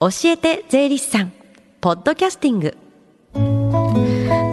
教えて税理士さん。ポッドキャスティング。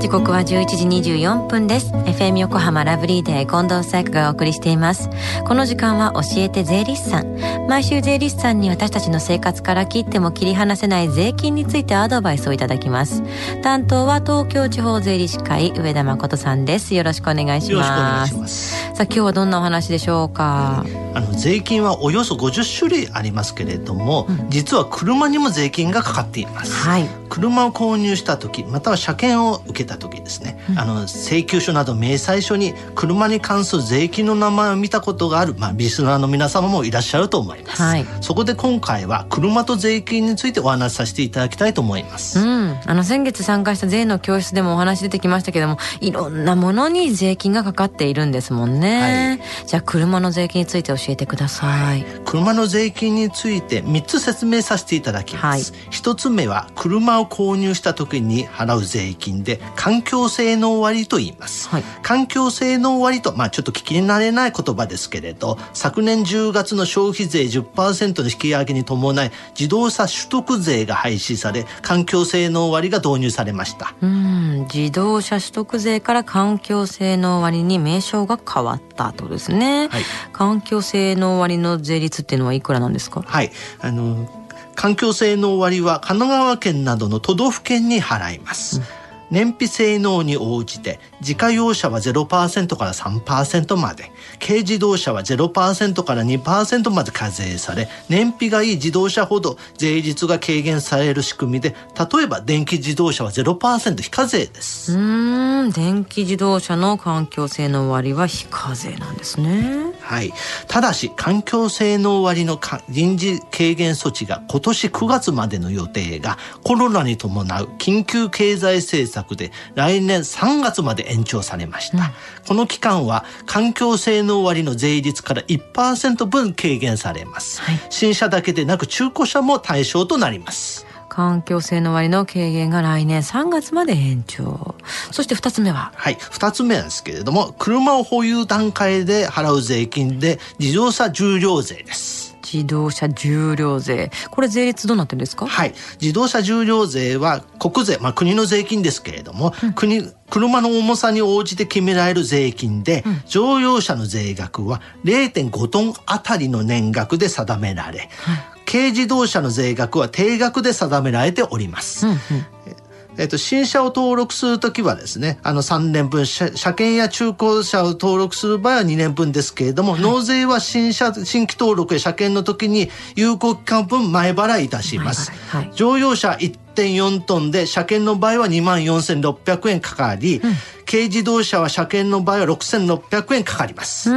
時刻は11時24分です。FM 横浜ラブリーデー近藤紗友がお送りしています。この時間は教えて税理士さん。毎週税理士さんに私たちの生活から切っても切り離せない税金についてアドバイスをいただきます。担当は東京地方税理士会上田誠さんです。よろしくお願いします。ますさあ今日はどんなお話でしょうか？あの税金はおよそ50種類ありますけれども、うん、実は車にも税金がかかっています。はい。車を購入した時または車検を受けた時ですね、うん、あの請求書など明細書に車に関する税金の名前を見たことがある、まあ、リスナーの皆様もいらっしゃると思います、はい、そこで今回は車と税金についてお話しさせていただきたいと思います、うん、あの先月参加した税の教室でもお話出てきましたけどもいろんなものに税金がかかっているんですもんね、はい、じゃあ車の税金について教えてください、はい、車の税金について3つ説明させていただきます、はい、1つ目は車を購入した時時に払う税金で環境性能割と言います、はい、環境性能割とまあちょっと聞き慣れない言葉ですけれど昨年10月の消費税10%の引き上げに伴い自動車取得税が廃止され環境性能割が導入されました。うん。自動車取得税から環境性能割に名称が変わったとですね、はい、環境性能割の税率っていうのはいくらなんですか？はい。あの環境性能割は神奈川県などの都道府県に払います。うん燃費性能に応じて自家用車は0%から3%まで軽自動車は0%から2%まで課税され燃費がいい自動車ほど税率が軽減される仕組みで例えば電気自動車は0%非課税です。うん電気自動車の環境性能割は非課税なんですね。はい。ただし環境性能割の臨時軽減措置が今年9月までの予定がコロナに伴う緊急経済政策策で来年3月まで延長されました、うん、この期間は環境性能割の税率から1%分軽減されます、はい、新車だけでなく中古車も対象となります。環境性能割の軽減が来年3月まで延長。そして2つ目は？はい。2つ目なんですけれども車を保有段階で払う税金で自動車重量税です自動車重量税。これ税率どうなってるんですか？はい。自動車重量税は国税、まあ、国の税金ですけれども、うん、国車の重さに応じて決められる税金で、うん、乗用車の税額は0.5トンあたりの年額で定められ、はい。軽自動車の税額は定額で定められております。うんうんえっと、新車を登録するときはですね、あの3年分車、車検や中古車を登録する場合は2年分ですけれども、はい、納税は新車、新規登録や車検の時に有効期間分前払いいたします。はい、乗用車1.4トンで車検の場合は2万4600円かかり、うん、軽自動車は車検の場合は6600円かかります。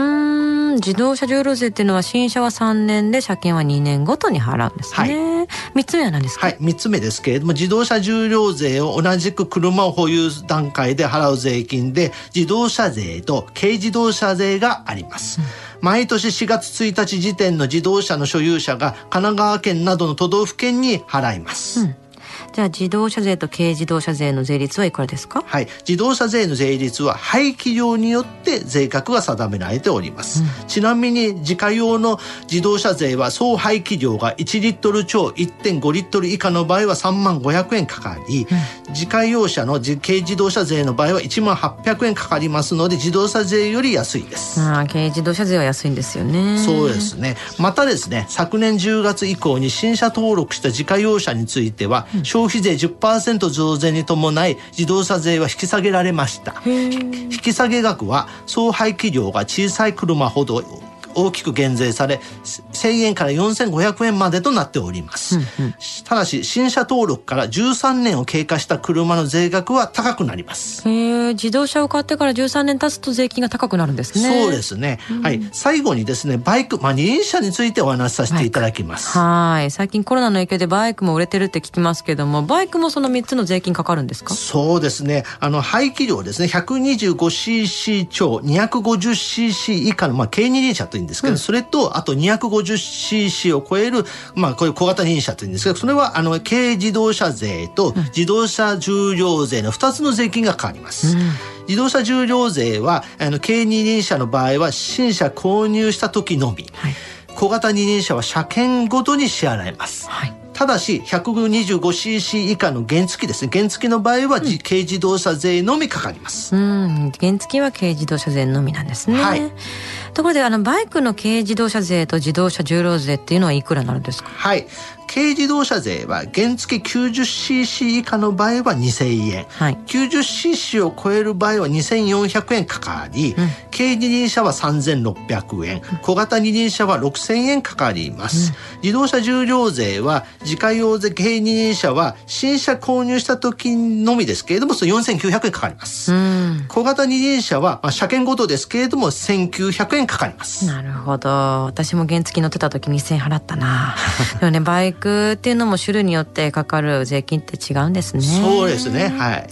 自動車重量税っていうのは新車は3年で車検は2年ごとに払うんですね。はい、3つ目は何ですか？はい、3つ目ですけれども、自動車重量税を同じく車を保有段階で払う税金で、自動車税と軽自動車税があります。うん毎年4月1日時点の自動車の所有者が神奈川県などの都道府県に払います。うんじゃあ自動車税と軽自動車税の税率はいくらですか？はい。自動車税の税率は排気量によって税額が定められております、うん、ちなみに自家用の自動車税は総排気量が1リットル超1.5リットル以下の場合は3万500円かかり、うん、自家用車の軽自動車税の場合は1万800円かかりますので自動車税より安いです。あ軽自動車税は安いんですよね。そうですね。またですね昨年10月以降に新車登録した自家用車については、うん。消費税10%増税に伴い自動車税は引き下げられました。引き下げ額は総排気量が小さい車ほど大きく減税され1000円から4500円までとなっております、うんうん、ただし新車登録から13年を経過した車の税額は高くなります。へ自動車を買ってから13年経つと税金が高くなるんですね。そうですね、うん、はい。最後にですねバイク、まあ、二輪車についてお話しさせていただきます。はい。最近コロナの影響でバイクも売れてるって聞きますけどもバイクもその3つの税金かかるんですか？そうですね。あの排気量ですね。125cc 超 250cc 以下の、まあ、軽二輪車というんですけど、うん、それとあと 250cc を超える、まあ、こういう小型二輪車というんですけどそれはあの軽自動車税と自動車重量税の2つの税金がかかります。うん。自動車重量税はあの軽二輪車の場合は新車購入した時のみ、はい、小型二輪車は車検ごとに支払います。はいただし 125cc 以下の原付ですね原付の場合は、軽自動車税のみかかります。うん、原付は軽自動車税のみなんですね。はいところで、あの、バイクの軽自動車税と自動車重量税っていうのはいくらになるんですか？はい。軽自動車税は原付 90cc 以下の場合は2000円。はい。90cc を超える場合は2400円かかり、軽二輪車は3600円、小型二輪車は6000円かかります。自動車重量税は自家用税軽二輪車は新車購入した時のみですけれども、その4900円かかります。うん。小型二輪車は、まあ、車検ごとですけれども1900円かかります。なるほど。私も原付乗ってた時2000円払ったな。でもね、バイクっていうのも種類によってかかる税金って違うんですね。そうですね。はい。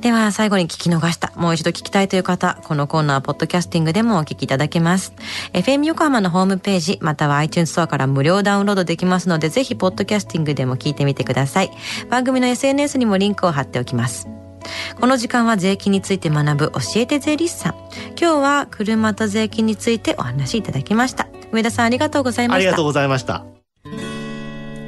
では最後に聞き逃した、もう一度聞きたいという方、このコーナー、ポッドキャスティングでもお聞きいただけます。FM 横浜のホームページ、または iTunes ストアから無料ダウンロードできますので、ぜひ、ポッドキャスティングでも聞いてみてください。番組の SNS にもリンクを貼っておきます。この時間は税金について学ぶ教えて税理士さん。今日は車と税金についてお話しいただきました。上田さんありがとうございましたありがとう。ございました。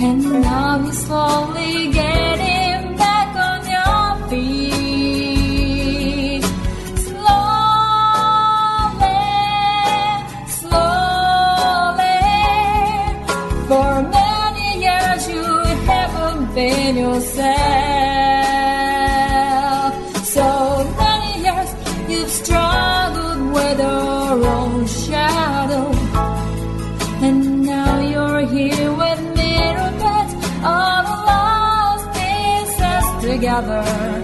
And now you're slowly getting another.